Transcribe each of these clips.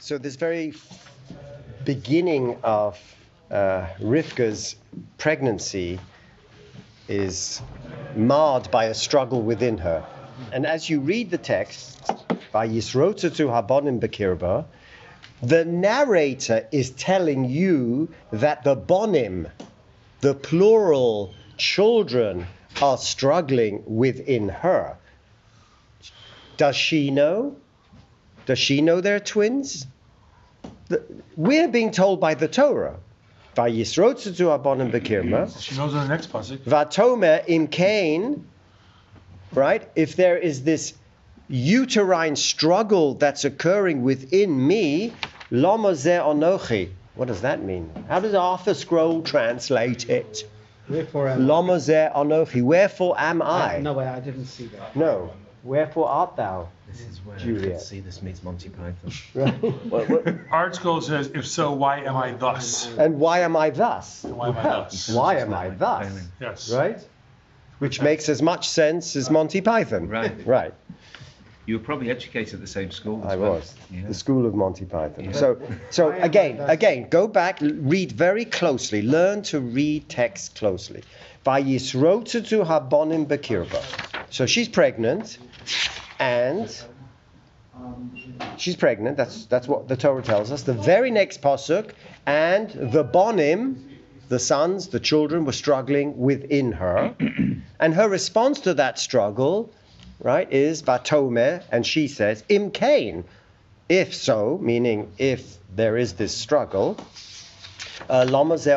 So this very beginning of uh, Rivka's pregnancy is marred by a struggle within her. And as you read the text by Yisrotzatu Habonim Bekirba, the narrator is telling you that the bonim, the plural children, are struggling within her. Does she know? Does she know they're twins? The- we're being told by the Torah. Vayisrotzatu Habonim Bekirba. She knows in the next pasuk. Vatomer im Cain, right? If there is this uterine struggle that's occurring within me, Lama ze onochi. What does that mean? How does ArtScroll translate it? Therefore, am Lama ze onochi. Wherefore am I. I? No, wait, I didn't see that. No. Wherefore art thou? This is where I Juliet. can see this meets Monty Python. Right? What- what- Art Scroll says, if so, why am I thus? and why am I thus? Why am I thus? Why am I thus? Yes. Right? Which makes as much sense as Monty Python. Right. Right. You were probably educated at the same school. As I well. was Yeah. the school of Monty Python. Yeah. So, so again, again, go back, read very closely, learn to read text closely. Vayisrotzatu habonim bekirba. So she's pregnant, and she's pregnant. That's that's what the Torah tells us. The very next pasuk, and the bonim, the sons, the children, were struggling within her, and her response to that struggle, right, is vatome, and she says im kain. If so, meaning if there is this struggle, uh, lama ze.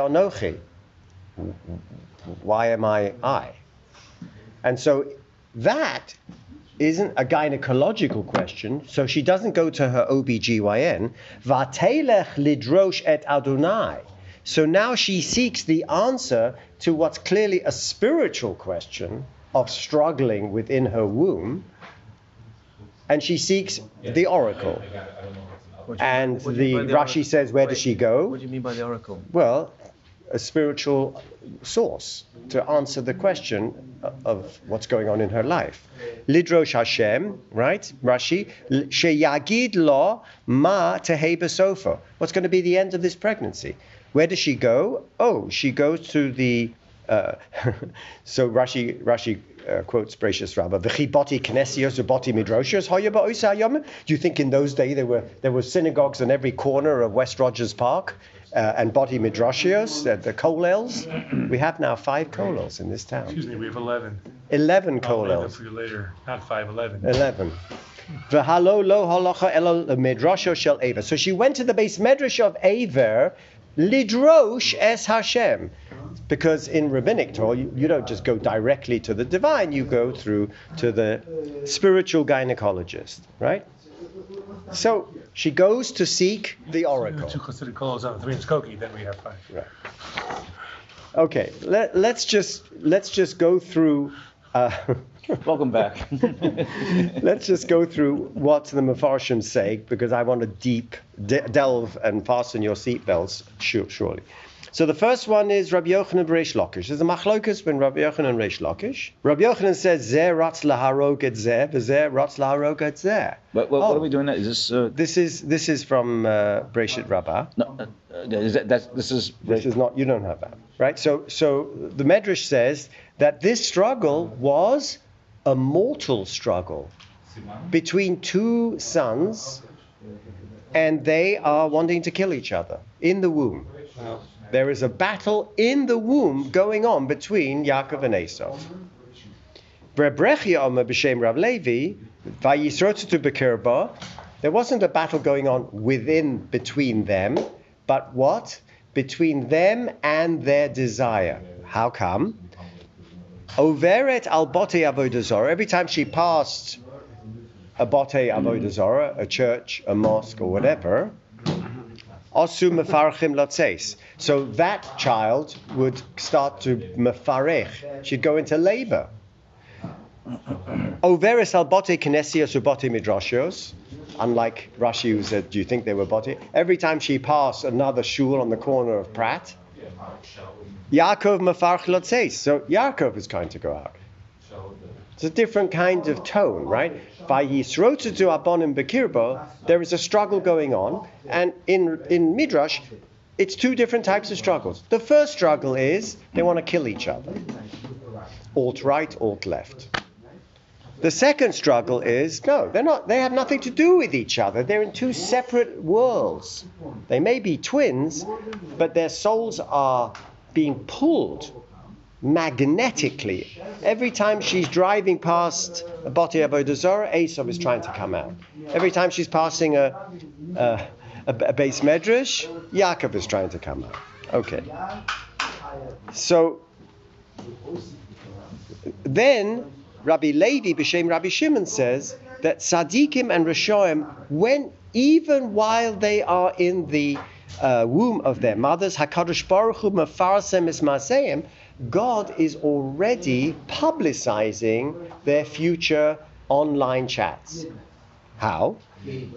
Why am I I? And so that isn't a gynecological question, so she doesn't go to her OBGYN. Vatelech lidrosh et Adonai. So now she seeks the answer to what's clearly a spiritual question of struggling within her womb. And she seeks the oracle. What do you- And the Rashi says, where does she go? What do you mean by the oracle? Well, a spiritual source to answer the question of what's going on in her life. Lidrosh Hashem, right? Rashi, sheyagid lo ma teheba sofa. What's going to be the end of this pregnancy? Where does she go? Oh, she goes to the. Uh, so Rashi Rashi uh, quotes Bereishis Rabbah, "V'chi boti knesios uboti midroshios hoya ba'osa hayom." Do you think in those days there were there were synagogues on every corner of West Rogers Park? uh, and body midrashios, uh, the kollels. We have now five kollels in this town. Excuse me, we have 11. Eleven I'll lay kollels. for you later. Not 5, 11. Eleven. V'halo lo halacha elo midrasho shel Aver. So she went to the base medrash of Aver, lidrosh es Hashem. Because in rabbinic Torah, you, you don't just go directly to the divine, you go through to the spiritual gynecologist, right? So she goes to seek the oracle. Two considered colors on the three inch Skokie, then we have 5. Okay, let, let's just let's just go through. Uh, Welcome back. let's just go through what the Mefarshim say because I want to deep de- delve and fasten your seatbelts su- surely. So the first one is Rabbi Yochanan Reish Lakish. There's a machlokas between Rabbi Yochanan and Reish Lakish. Rabbi Yochanan says Zeh ratz laharog et zeh, v'zeh ratz laharog et zeh. But what, what Oh. are we doing now? Is this uh, This is this is from uh, Breshit Rabbah. no? Uh, uh, is that, that's, this is This is not, you don't have that, right? So, so the Medrash says that this struggle was a mortal struggle between two sons, and they are wanting to kill each other in the womb. There is a battle in the womb going on between Yaakov and Esau. There wasn't a battle going on within, between them, but what? Between them and their desire. How come? Overet al bote avodah zarah. Every time she passed a bote avodah zarah, a church, a mosque, or whatever, osu mefarchim latzeis. So that child would start to mefarech. She'd go into labor. Overis al bote kinesios ubote midrashios. Unlike Rashi, who said, "Do you think they were bote?" Every time she passed another shul on the corner of Pratt, Yaakov mefarch latzeis. So Yaakov is going to go out. It's a different kind of tone, right? By Yisrotutu Abonim Bekirbo, there is a struggle going on, and in in Midrash, it's two different types of struggles. The first struggle is they want to kill each other, alt right, alt left. The second struggle is no, they're not. They have nothing to do with each other. They're in two separate worlds. They may be twins, but their souls are being pulled magnetically. Every time she's driving past a Bati Avodah Zarah, Esav is trying to come out. Every time she's passing a, a, a, a base medrash, Yaakov is trying to come out. Okay. So then Rabbi Levi, B'Shem Rabbi Shimon says that Tzaddikim and Rishoim, when even while they are in the uh, womb of their mothers, Hakadosh Baruch Hu mefarsem es maaseim, God is already publicizing their future online chats. How?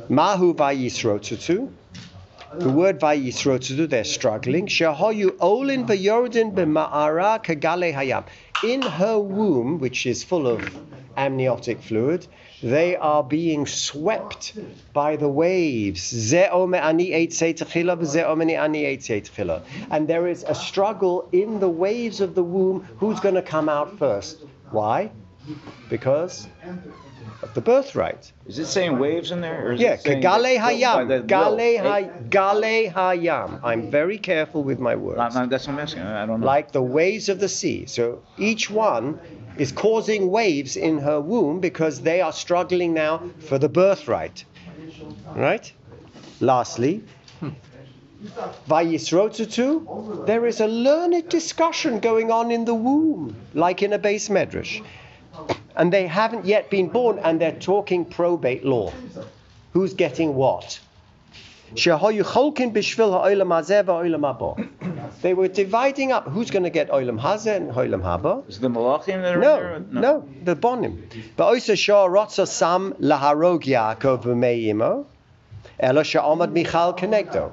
Mahu vayisrotutu. The word vayisrotutu, they're struggling. Shehoyu olin v'yordin b'ma'ara kagale hayam. In her womb, which is full of amniotic fluid, they are being swept by the waves. And there is a struggle in the waves of the womb. Who's going to come out first? Why? Because of the birthright. Is it saying waves in there? Or is Yeah, it saying Gale Hayam. Oh, the Gale, will? hay, Gale Hayam. I'm very careful with my words. No, no, that's what I'm asking. I I don't know. Like the waves of the sea. So each one is causing waves in her womb because they are struggling now for the birthright. Right? Lastly, Vayisrotutu, there is a learned discussion going on in the womb, like in a base medrash. And they haven't yet been born, and they're talking probate law. Who's getting what? Shehoyu cholkin b'shvil ha'olam hazeh va'olam haba. They were dividing up who's going to get olam hazeh and olam haba. Is the Malachim that are No, there? no, the bonim. But Ba'osa shah rotza sam laharog Yaakov v'me'imo, ela sha'amad Michal kenegdo.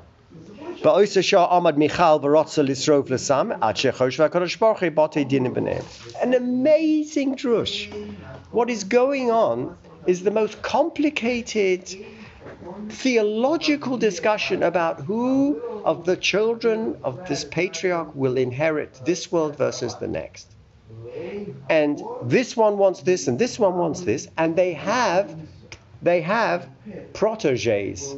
An amazing drush. What is going on is the most complicated theological discussion about who of the children of this patriarch will inherit this world versus the next. And this one wants this and this one wants this, and they have they have proteges.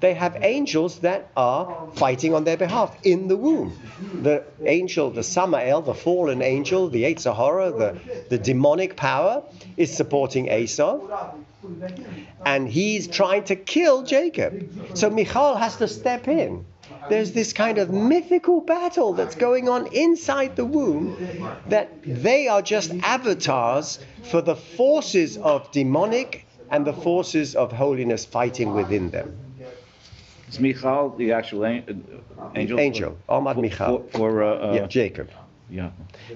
They have angels that are fighting on their behalf in the womb. The angel, the Samael, the fallen angel, the Eitzahara, the, the demonic power, is supporting Esau and he's trying to kill Jacob. So Michal has to step in. There's this kind of mythical battle that's going on inside the womb that they are just avatars for the forces of demonic and the forces of holiness fighting within them. Is Michal the actual an- uh, angel? Angel, Ahmad Michal. for, for uh, uh, Yeah, Jacob. yeah.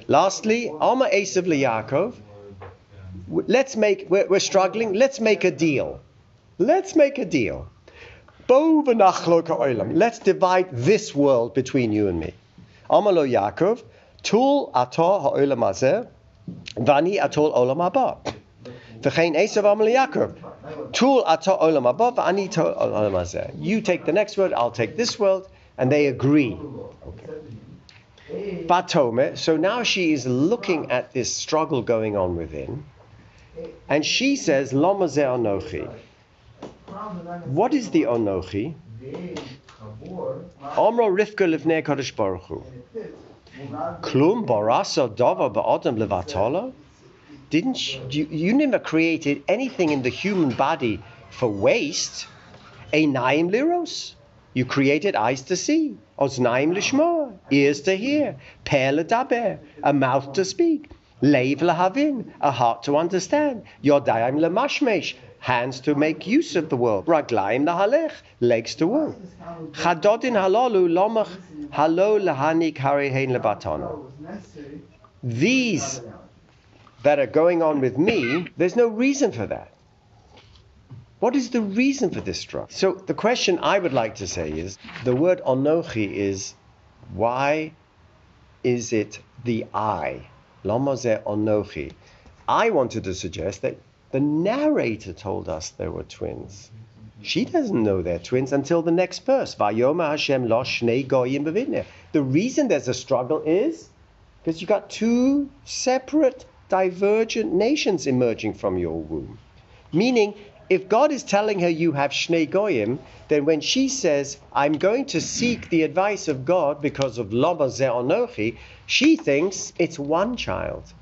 Lastly, Alma Esav Yaakov. Let's make, we're, we're struggling, let's make a deal. Let's make a deal. Bo v'nachlo ka'olam. Let's divide this world between you and me. Alma lo Yaakov, tul atah ha'olam hazeh, vani atol olam haba. V'chein Esav Alma lo Yaakov. You take the next world, I'll take this world, and they agree. Batome, so now she is looking at this struggle going on within, and she says, Lama ze. What is the onochi? Omro rifka livnei kadosh baruch hu. Klum barasa dava ba'adam levatola? Didn't you, you never created anything in the human body for waste? Einaim liros? You created eyes to see, oznaim lishma, ears to hear, per ledaber, a mouth to speak, leiv lahavin, a heart to understand, yodayim lemashmesh, hands to make use of the world, raglaim lahalech, legs to walk. Chadodin halalu lomach halo lahanik harihein lebatana. These that are going on with me, there's no reason for that. What is the reason for this struggle? So the question I would like to say is the word onochi is why is it the I? Lama ze onochi. I wanted to suggest that The narrator told us they were twins. She doesn't know they're twins until the next verse. Vayoma Hashem lo shnei goyim. The reason there's a struggle is because you got two separate, divergent nations emerging from your womb. Meaning, if God is telling her you have Shnei Goyim, then when she says, I'm going to seek the advice of God because of Lama Ze'onochi, she thinks it's one child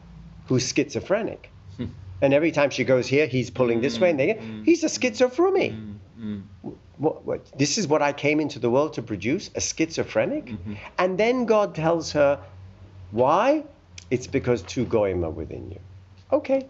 who's schizophrenic. Hmm. and every time she goes here, he's pulling this way and there. Hmm. He's a schizophrenic. Hmm. What, what, this is what I came into the world to produce, a schizophrenic? Mm-hmm. And then God tells her, why? It's because two goyim are within you. Okay.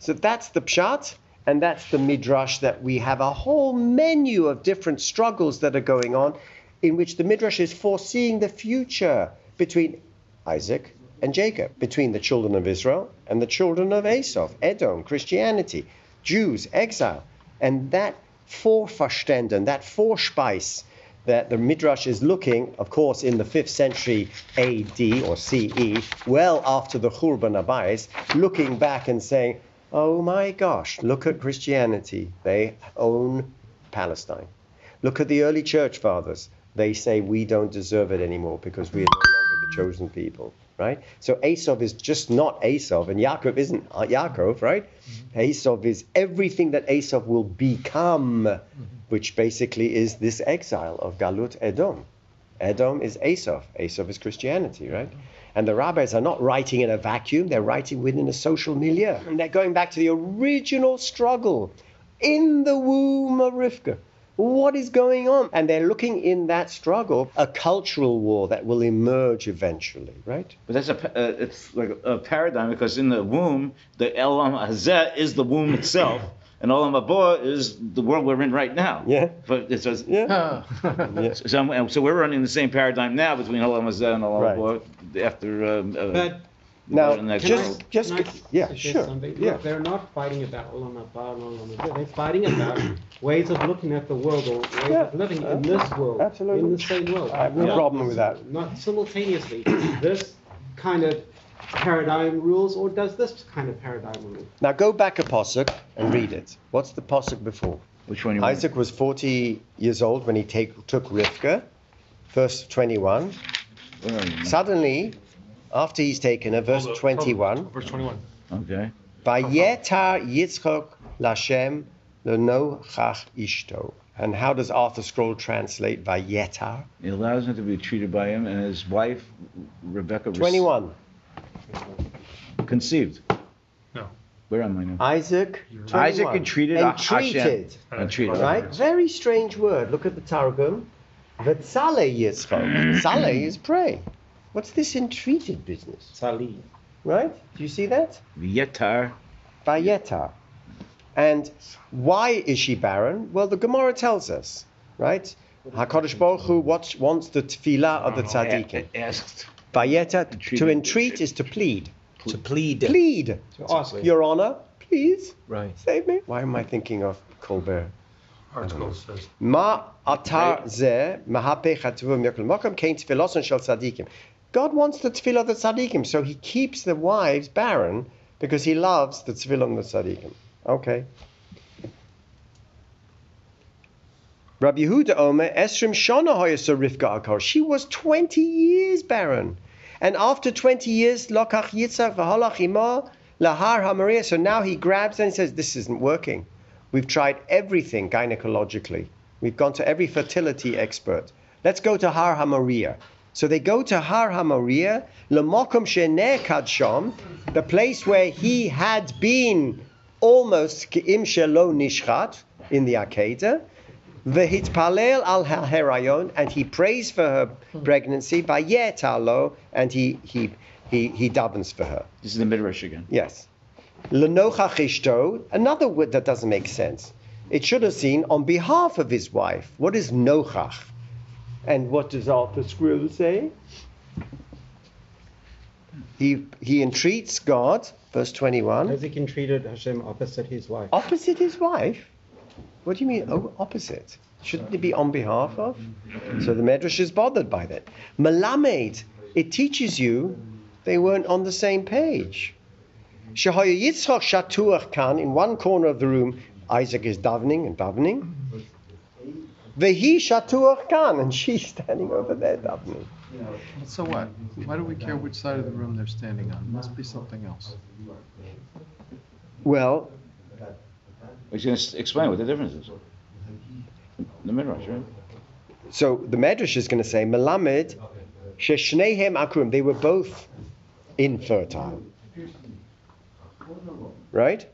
So that's the pshat, and that's the midrash that we have a whole menu of different struggles that are going on, in which the midrash is foreseeing the future between Isaac and Jacob, between the children of Israel and the children of Esau, Edom, Christianity, Jews, exile, and that Vorverständen, that Vorspeise that the Midrash is looking, of course, in the 5th century AD or CE, well after the Churban Abayis, looking back and saying, oh my gosh, look at Christianity. They own Palestine. Look at the early church fathers. They say we don't deserve it anymore because we are no longer the chosen people, right? So Esau is just not Esau, and Yaakov isn't uh, Yaakov, right? Mm-hmm. Esau is everything that Esau will become, mm-hmm. which basically is this exile of Galut Edom. Edom is Esau. Esau is Christianity, right? Mm-hmm. And the rabbis are not writing in a vacuum, they're writing within a social milieu. And they're going back to the original struggle in the womb of Rivka. What is going on? And they're looking in that struggle a cultural war that will emerge eventually, right? But that's a, uh, it's like a paradigm because in the womb, the Elam Hazeh is the womb itself, and Olam Haba is the world we're in right now. Yeah. But it's just, Yeah. yeah. so, so we're running the same paradigm now between Olam Hazeh and Olam Right. Haba after. Um, uh, But Now, the next just, world. just, Can I yeah, suggest sure. something? Yeah. Look, they're not fighting about oh, Olam Haba and Olam oh, Hazeh. They're fighting about ways of looking at the world or ways Yeah, of living in this world, absolutely. in the same world. I have no Not- problem with that. Not simultaneously. this kind of paradigm rules, or does this kind of paradigm rule? Now go back a posuk and read it. What's the posuk before? which one you want? Isaac was 40 years old when he take, took Rivka, verse 21. Where are you? Suddenly, after he's taken her, verse Hold on, hold on. 21, Verse 21. Okay. Vayetar Yitzchok Lashem Lenochach Ishto. And how does ArtScroll translate Vayetar? He allows him to be treated by him, and his wife, Rebecca, rec- 21. conceived. No. Where am I now? Isaac. 21. Isaac entreated a- Entreated. Entreated. Right? Very strange word. Look at the Targum. V'tzale Yitzchok. Tzale is pray. What's this entreated business? Sali. Right? Do you see that? Vyetar. Vayeta. And why is she barren? Well, the Gemara tells us, right? Hakadosh Baruch Hu wants, wants the tefillah of the tzaddikim. Asked. Vayeta, to entreat is to plead. To plead. Plead, To ask. Your Honor, please Right. save me. Why am I thinking of Colbert? Article says. Ma atar ze mahapech hatuvim yokel mokum kein tefilloson shel tzaddikim. God wants the tefillah of the tzaddikim, so He keeps the wives barren because He loves the tefillah the tzaddikim. Okay. Rabbi Yehuda Omer Esrim Shana Hoyasa Rivka Akar. She was 20 years barren. And after 20 years, Lokach Yitzhak v'holach ima lahar hamaria. So now he grabs and he says, this isn't working. We've tried everything gynecologically. We've gone to every fertility expert. Let's go to Har Hamaria. So they go to Har Hamaria, Lamokum Shener Kadsham, the place where he had been almost Ke'im Shelo Nishchat in the Akedah. Vehitpalel al herayon, and he prays for her pregnancy. Vayetalo, and he he he he davens for her. This is the midrash again. Yes. Lenochach ishto, another word that doesn't make sense. It should have seen on behalf of his wife. What is nochach? And what does ArtScroll say? He he entreats God, verse 21, Hezekiah treated Hashem opposite his wife. opposite his wife. What do you mean oh, opposite? Shouldn't it be on behalf of? So the Medrash is bothered by that. Malamed, it teaches you they weren't on the same page. Shehoya Yitzchak shatuach kan in one corner of the room. Isaac is davening and davening. Vehi shatuach kan, and she's standing over there davening. So what? Why do we care which side of the room they're standing on? It Must be something else. Well, He's going to explain what the difference is. The midrash, right? so the Medrash is going to say, Melamed sheshnehem akrum. They were both infertile. Right?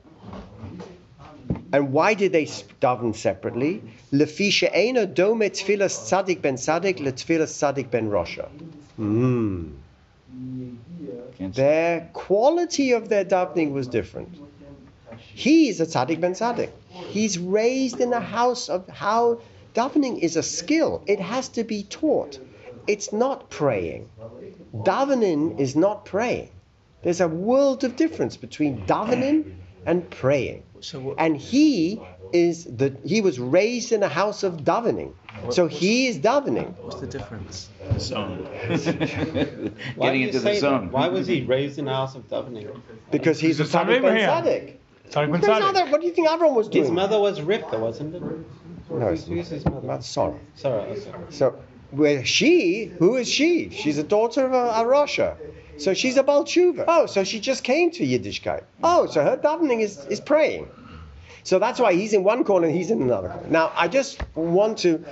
And why did they daven separately? Lefi she'ena dome tfilas tzadik ben tzadik letfilas tzadik ben rosha. Hmm. Their quality of their davening was different. He is a tzaddik ben tzaddik. He's raised in a house of how davening is a skill. It has to be taught. It's not praying. Davening is not praying. There's a world of difference between davening and praying. So what, And he is the he was raised in a house of davening. So he is davening. what's the difference? Zone. Why do Getting you into say the that? zone. Why was he raised in the house of davening? Because he's a He's the tzaddik ben tzaddik. Tzaddik ben Tzaddik. What do you think Avram was doing? His mother was Rivka, wasn't it? No, it's Who's his mother? not Sarah. Oh, sorry. okay. So, where she, who is she? She's a daughter of a, a Rasha. So she's a Balchuva. Oh, so she just came to Yiddishkeit. Oh, so her davening is, is praying. So that's why he's in one corner and he's in another corner. Now, I just want to,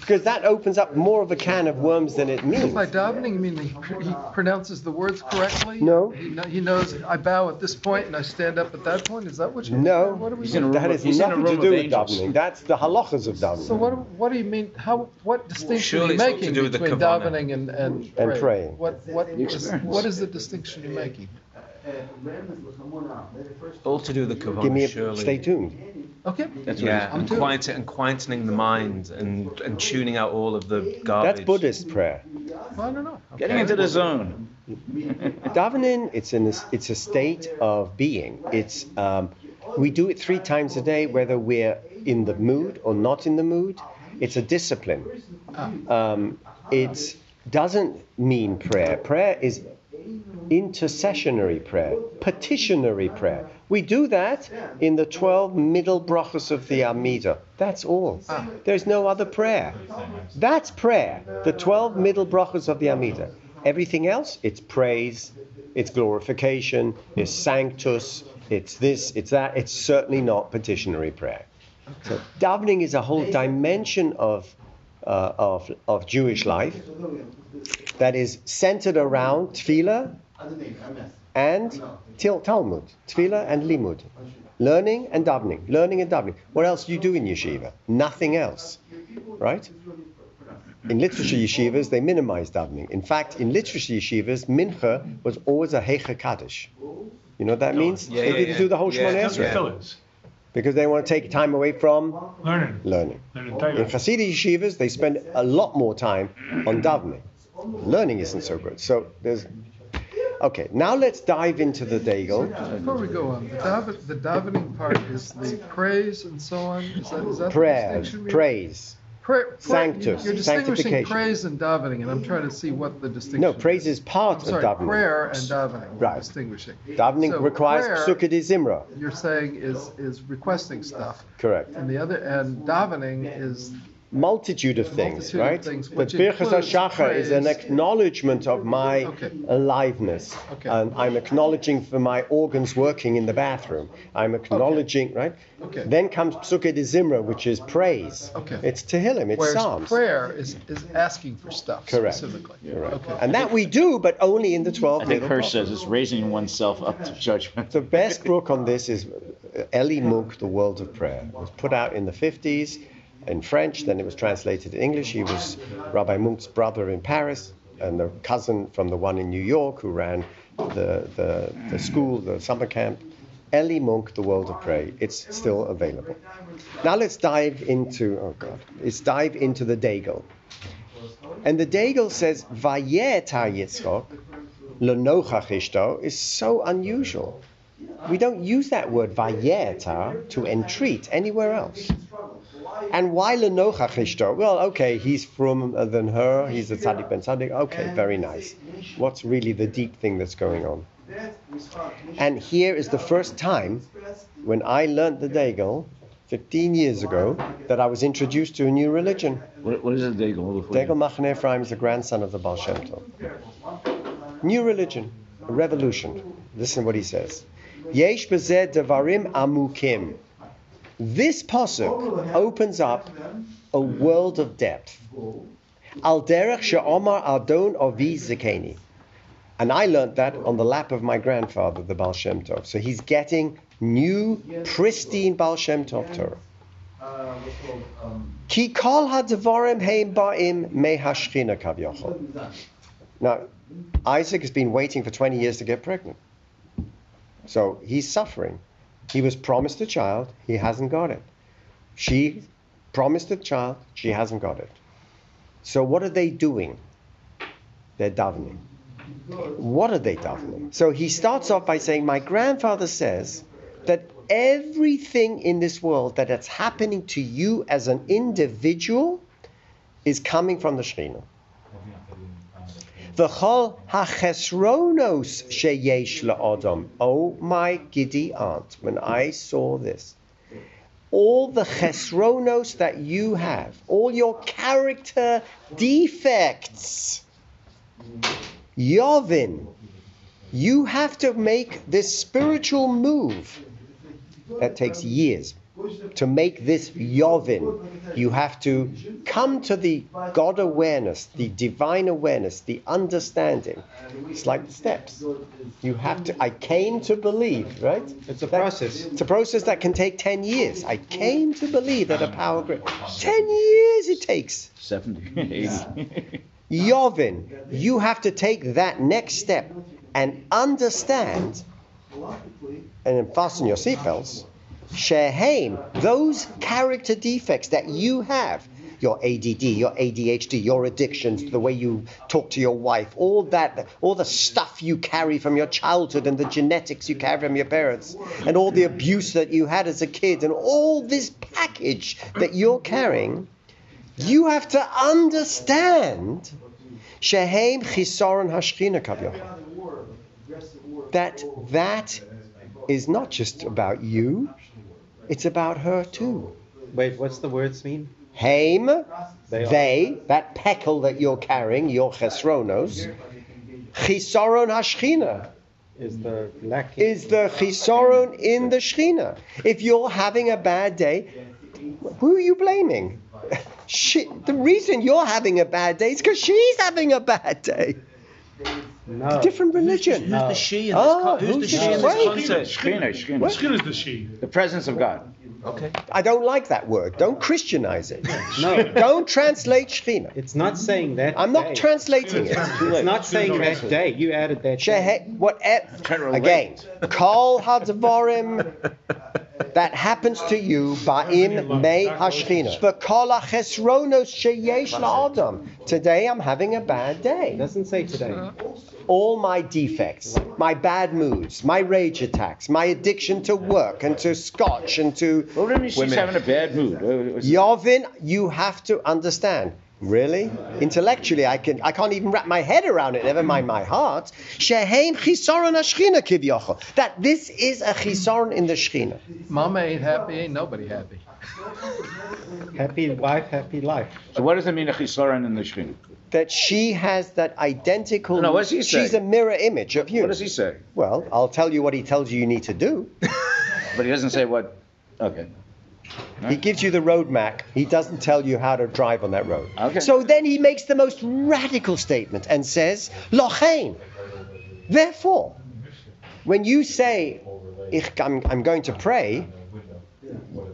because that opens up more of a can of worms than it means. By davening, you mean he, pr- he pronounces the words correctly? No. He, he knows I bow at this point and I stand up at that point. Is that what you? Mean? No, What do we? He's in a room that has he's nothing to do with angels. davening. That's the halachas of davening. So what? do- What do you mean? How? What distinction surely are you it's not to making do with the between kavanah. davening and and, And praying. What? What? What is, what is the distinction you're making? All to do with the kavanah, Give me a, surely. stay tuned. Okay. That's what Yeah, I'm and, too. quiet, and quietening the mind and, and tuning out all of the garbage. That's Buddhist prayer. Well, I don't know. Getting into the zone. Davening, it's in this, it's a state of being. It's um, we do it three times a day, whether we're in the mood or not in the mood. It's a discipline. Um, it doesn't mean prayer. Prayer is intercessionary prayer, petitionary prayer. We do that in the 12 middle brachas of the Amida. That's all. There's no other prayer. That's prayer, the 12 middle brachas of the Amida. Everything else, it's praise, it's glorification, it's sanctus, it's this, it's that. It's certainly not petitionary prayer. So davening is a whole dimension of, uh, of, of Jewish life that is centered around tefillah and til- Talmud, tefillah and limud, learning and davening, learning and davening. What else do you do in yeshiva? Nothing else, right? In literature yeshivas, they minimize davening. In fact, in literature yeshivas, mincha was always a heicha kaddish. You know what that means? Yeah, they yeah, didn't yeah. do the whole Yeah, Shemona That's Esrei what fillers. because they want to take time away from Learning. learning. Learning In Torah. Hasidic yeshivas, they spend a lot more time on davening. Learning isn't so good. So there's. Okay, now let's dive into the Degel. Before we go on, the, daven, the davening part is the praise and so on. Is that, is that the Prayers, distinction? we- praise. Pra- pra- Sanctus, You're distinguishing sanctification. praise and davening, and I'm trying to see what the distinction. No, praise is I'm part sorry, of davening. prayer and davening. Right. Distinguishing. Davening So requires prayer- pesukei de zimra. You're saying is is requesting stuff, Correct. and the other and davening is Multitude of things, Multitude of right? things, but which Birchas includes HaShachar is an acknowledgement of my Okay. aliveness. Okay. And I'm acknowledging for my organs working in the bathroom. I'm acknowledging, right? Okay. Then comes Pesukei de Zimra, which is praise. Okay. It's Tehillim, it's whereas Psalms. prayer is is asking for stuff Correct. specifically. Correct. Okay. And that we do, but only in the 12 I think middle Hirsch says it's raising oneself up to judgment. The best book on this is Elie Munk, The World of Prayer. It was put out in the 50s in French, then it was translated in English. He was Rabbi Munk's brother in Paris and the cousin from the one in New York who ran the, the, the school, the summer camp. Elie Munk, The World of Prayer. It's still available. Now let's dive into, oh God, let's dive into the Degel. And the Degel says, Vayetar Yitzchok, Lenochach Ishto, is so unusual. We don't use that word vayetar to entreat anywhere else. And why lenochach ishto? Well, okay, he's from uh, than her. He's a tzaddik ben tzaddik. Okay, very nice. What's really the deep thing that's going on? And here is the first time when I learned the Degel 15 years ago that I was introduced to a new religion. What, what is it, Degel? Degel Machne Ephraim is the grandson of the Baal Shem Tov. New religion, a revolution. Listen to what he says. Yesh bezeh devarim amukim. This pasuk opens up a world of depth. Al derech she'omar adon avi zekeni. And I learned that on the lap of my grandfather, the Baal Shem Tov. So he's getting new, pristine Baal Shem Tov Torah. Ki kol hadvarim heim ba'im me hashchina kavyochol. Now, Isaac has been waiting for 20 years to get pregnant. So he's suffering. He was promised a child, he hasn't got it. She promised a child, she hasn't got it. So what are they doing? They're davening. What are they davening? So he starts off by saying, My grandfather says that everything in this world that is happening to you as an individual is coming from the Shekhinah. V'chol hachesronos sheyesh la'odom. Oh my giddy aunt, when I saw this, all the chesronos that you have, all your character defects, Yovin, you have to make this spiritual move that takes years. To make this Yovin, you have to come to the God awareness, the divine awareness, the understanding. It's like the steps. You have to, I came to believe, right? It's a That- process. It's a process that can take 10 years. I came to believe that a power grid. 10 years it takes. 70, 80. Yovin, you have to take that next step and understand and then fasten your seatbelts. Sheheim, those character defects that you have, your ADD, your ADHD, your addictions, the way you talk to your wife, all that, all the stuff you carry from your childhood and the genetics you carry from your parents, and all the abuse that you had as a kid, and all this package that you're carrying, you have to understand Shehem Chisaron Hashchina Kavyoch. That that is not just about you, it's about her too. Wait, what's the words mean? Haim, They they, that peckle that you're carrying, your chesronos, Chisaron Hashchina Is the lacking. is the chisaron in the shechina. If you're having a bad day, who are you blaming? She, the reason you're having a bad day is because she's having a bad day. No. Different religion. Who's the she in this, Oh, con- who's the she the in right? this context? Shechina, Shechina. Shechina is the she. The presence of God. Okay. I don't like that word. Don't Christianize it. No. Don't translate shechina. It's not saying that. I'm not day. translating it. It's not saying that day. You added that. day. Shehe, what Trying to relate. again? Kol hadvarim that happens to you ba'im me hashchina. V'kol hachesronos sheyesh la'adam. Today I'm having a bad It day. doesn't say today. All my defects, my bad moods, my rage attacks, my addiction to work and to scotch and to Well, what do you mean she's Women. having a bad mood? Uh, Yovin, you have to understand. Really? Intellectually, I can I can't even wrap my head around it, never mind my heart. Sheheim chisaron hashchina kivyochel. That this is a chisaron in the shchina. Mama ain't happy, ain't nobody happy. Happy wife, happy life. So what does it mean, a chisaron in the Shechina? That she has that identical. No, what does he say? She's a mirror image of you. What does he say? Well, I'll tell you what he tells you you need to do. But he doesn't say what. Okay. He gives you the road map. He doesn't tell you how to drive on that road. Okay. So then he makes the most radical statement and says, Lochein. Therefore, when you say, I'm, I'm going to pray,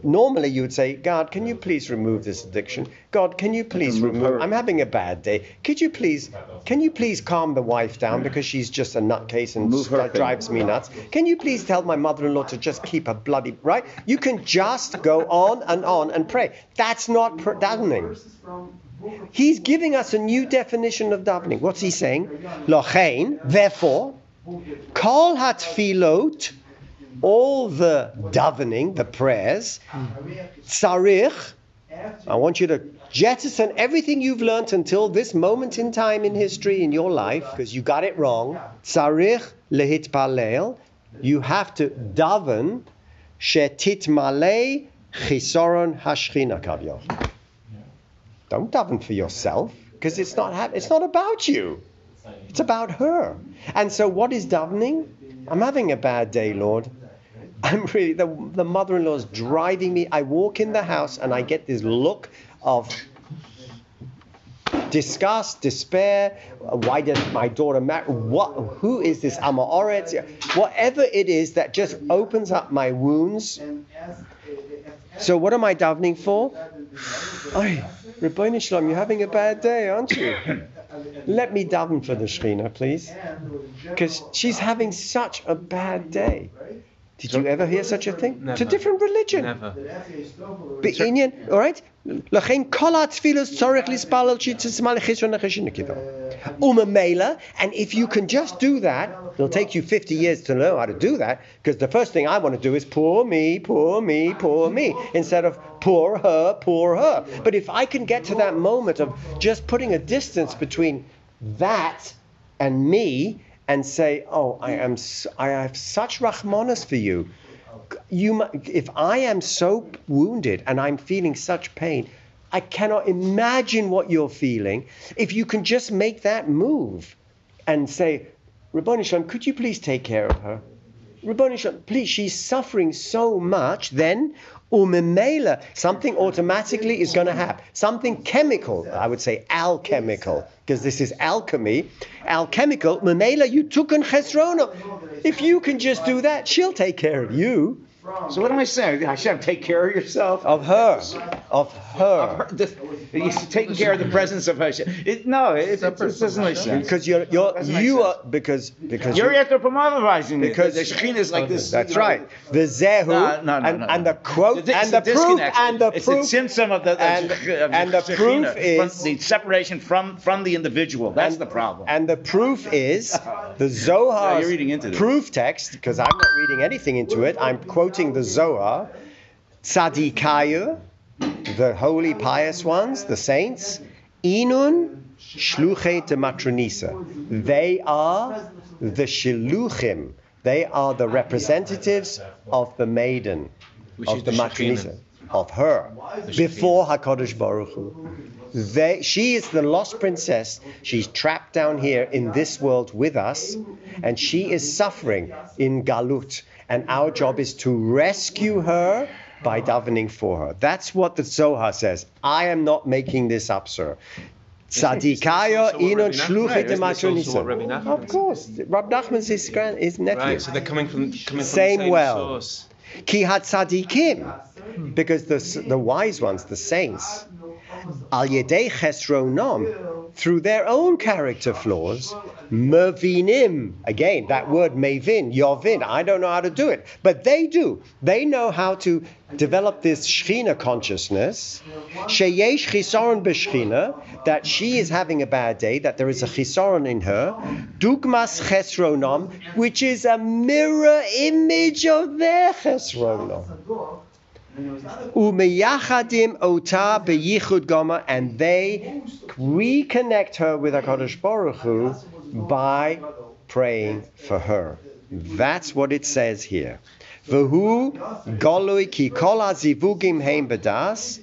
normally you would say, God, can you please remove this addiction? God, can you please Remove remove. I'm having a bad day. Could you please, can you please calm the wife down because she's just a nutcase and drives me nuts? Can you please tell my mother-in-law to just keep her bloody, right? You can just go on and on and pray. That's not pr- davening. He's giving us a new definition of davening. What's he saying? Lochein, therefore, kol hatfilot, all the davening, the prayers, tsarich, I want you to jettison everything you've learnt until this moment in time in history in your life, because you got it wrong. Tsarich lehitpalel. You have to daven shetitmale chisoron hashchina kavyoch. Don't daven for yourself because it's not hap- it's not about you. It's about her. And so what is davening? I'm having a bad day, Lord. I'm really the the mother-in-law is driving me. I walk in the house and I get this look of disgust, despair. Why did my daughter marry? What? Who is this Amaoretz? Whatever it is that just opens up my wounds. So what am I davening for? Ay, Rabbeinu Shalom, you're having a bad day, aren't you? Let me daven for the Shekhinah, please, because she's having such a bad day. Did you ever hear such a thing? It's a Never. different religion. Never. בעניין, alright? לכן כל התפילוס צורך לספלל שתסמל לחיסרון החשין כיתו. וממילא, and if you can just do that, it'll take you 50 years to know how to do that, because the first thing I want to do is poor me, poor me, poor me, instead of poor her, poor her. But if I can get to that moment of just putting a distance between that and me and say, oh, I am, I have such rahmanas for you you if I am so wounded and I'm feeling such pain, I cannot imagine what you're feeling. If you can just make that move and say, Rabboni Shalom, could you please take care of her? Rabboni Shalom, please, she's suffering so much, then umemela, something automatically is going to happen. Something chemical, I would say alchemical, because this is alchemy. Alchemical, memela, you took on chesrono. If you can just do that, she'll take care of you. So what am I saying? Hashem, take care of yourself. Of her. Of her. Of her- this- He's taking care of the presence of Hashem. It, no, it, it, it doesn't make sense. Because you're you're make you sense. are because because You're you- anthropomorphizing it. Because- the Shekhinah is like this. that's right. The zehu No, no, no, and, no, and the quote It's and the proof and the it's proof symptom of the, of and- the- and the Shekhinah, proof from is- the separation from from the individual. That's and, the problem. And the proof is the Zohar No, you're reading into proof text because I'm not reading anything into it. I'm quoting the Zohar. Tzadikayu, the holy pious ones, the saints. Inun shluche de matronisa. They are the shiluchim. They are the representatives of the maiden, Which of the, the matronisa, of her, before Hakadosh Baruch Hu. They, she is the lost princess. She's trapped down here in this world with us, and she is suffering in Galut. And our job is to rescue her by davening for her. That's what the Zohar says. I am not making this up, sir. Tzadikaya inon shluchit Right, isn't this also what Rabbi de Nachman Of course, Rab Nachman's his, grand, his nephew. Right, so they're coming from coming from Same the same well. source. Ki hatzadikim, because the the wise ones, the saints, al yedei chesronom, through their own character flaws, mevinim. Again, that word mevin, yovin. I don't know how to do it, but they do. They know how to develop this shechina consciousness. Sheyesh chisaron b'shechina, that she is having a bad day, that there is a chisaron in her. Dugmas chesronom, which is a mirror image of their chesronom. Umeyachadim ota beyichud and they reconnect her with Hakadosh Baruch Hu by praying for her. That's what it says here. Ki kol heim bedas,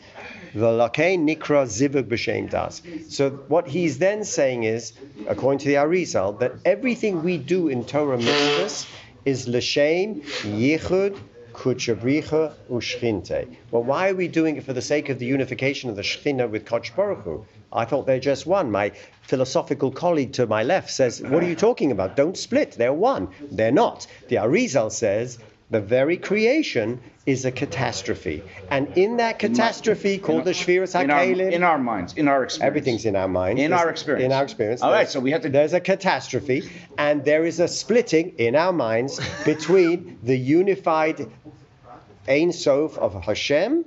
nikra zivug das. So what he's then saying is, according to the Arizal, that everything we do in Torah mitzvahs is l'shem yichud Kuchabricha Ushchinte. Well, why are we doing it for the sake of the unification of the Shechina with Koch Baruch Hu? I thought they're just one. My philosophical colleague to my left says, What are you talking about? Don't split. They're one. They're not. The Arizal says, the very creation is a catastrophe. And in that catastrophe called the Shviras in our, HaKalim, in our minds, in our experience. Everything's in our mind. In our experience. In our experience. All right, so we have to- There's a catastrophe, and there is a splitting in our minds between the unified Ein Sof of Hashem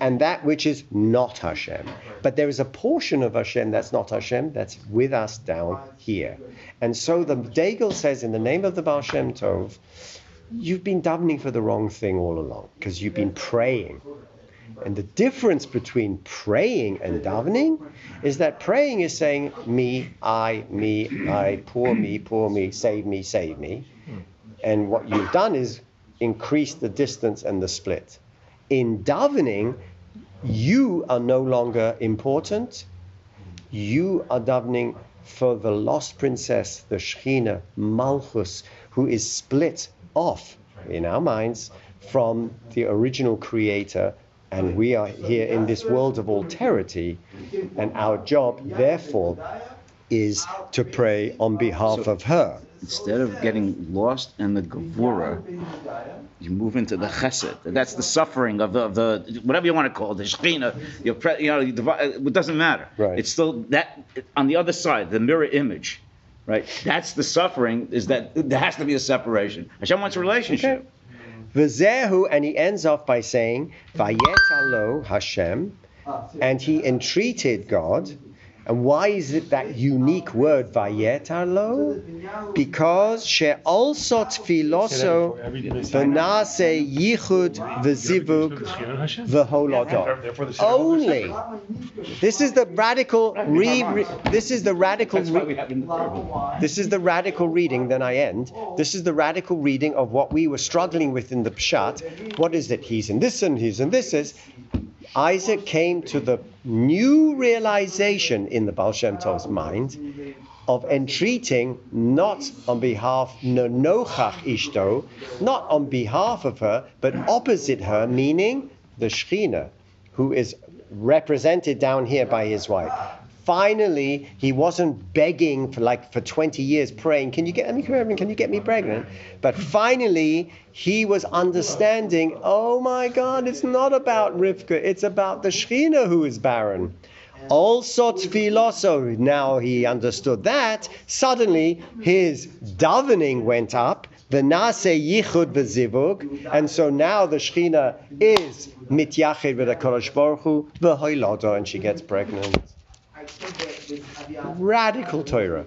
and that which is not Hashem. But there is a portion of Hashem that's not Hashem that's with us down here. And so the Degel says, in the name of the Baal Shem Tov, you've been davening for the wrong thing all along because you've been praying. And the difference between praying and davening is that praying is saying, me, I, me, I, poor me, poor me, save me, save me. And what you've done is increase the distance and the split. In davening, you are no longer important. You are davening for the lost princess, the Shechina, Malchus, who is split off in our minds from the original creator. And we are here in this world of alterity. And our job, therefore, is to pray on behalf of her. Instead of getting lost in the gevura, you move into the chesed. That's the suffering of the, of the whatever you want to call it, the shechina. Your pre, you know, you divide, it doesn't matter. Right. It's still that on the other side, the mirror image, right? That's the suffering. Is that there has to be a separation. Hashem wants a relationship. V'zehu, and he ends off by saying, Vayetalo Hashem, and he entreated God. And why is it that unique word, Vayetalo? Because she also tfiloso v'nase yichud v'zivug v'holodo. Only. This is the radical re, re- This is the radical. Re- we have in the prayer. this is the radical reading, then I end. This is the radical reading of what we were struggling with in the Pshat. What is it? He's in this and he's in this. Is Isaac came to the new realization in the Baal Shem Tov's mind of entreating not on behalf no nochach ishto, not on behalf of her, but opposite her, meaning the Shechina, who is represented down here by his wife. Finally, he wasn't begging for like for 20 years, praying, "Can you get me pregnant? Can you get me pregnant?" But finally, he was understanding. Oh my God, it's not about Rivka; it's about the Shechina who is barren. Also tfiloso. Now he understood that. Suddenly, his davening went up. The nase yichud v'zivug, and so now the Shechina is mityachid with a Baruch Hu, and she gets pregnant. Radical Torah.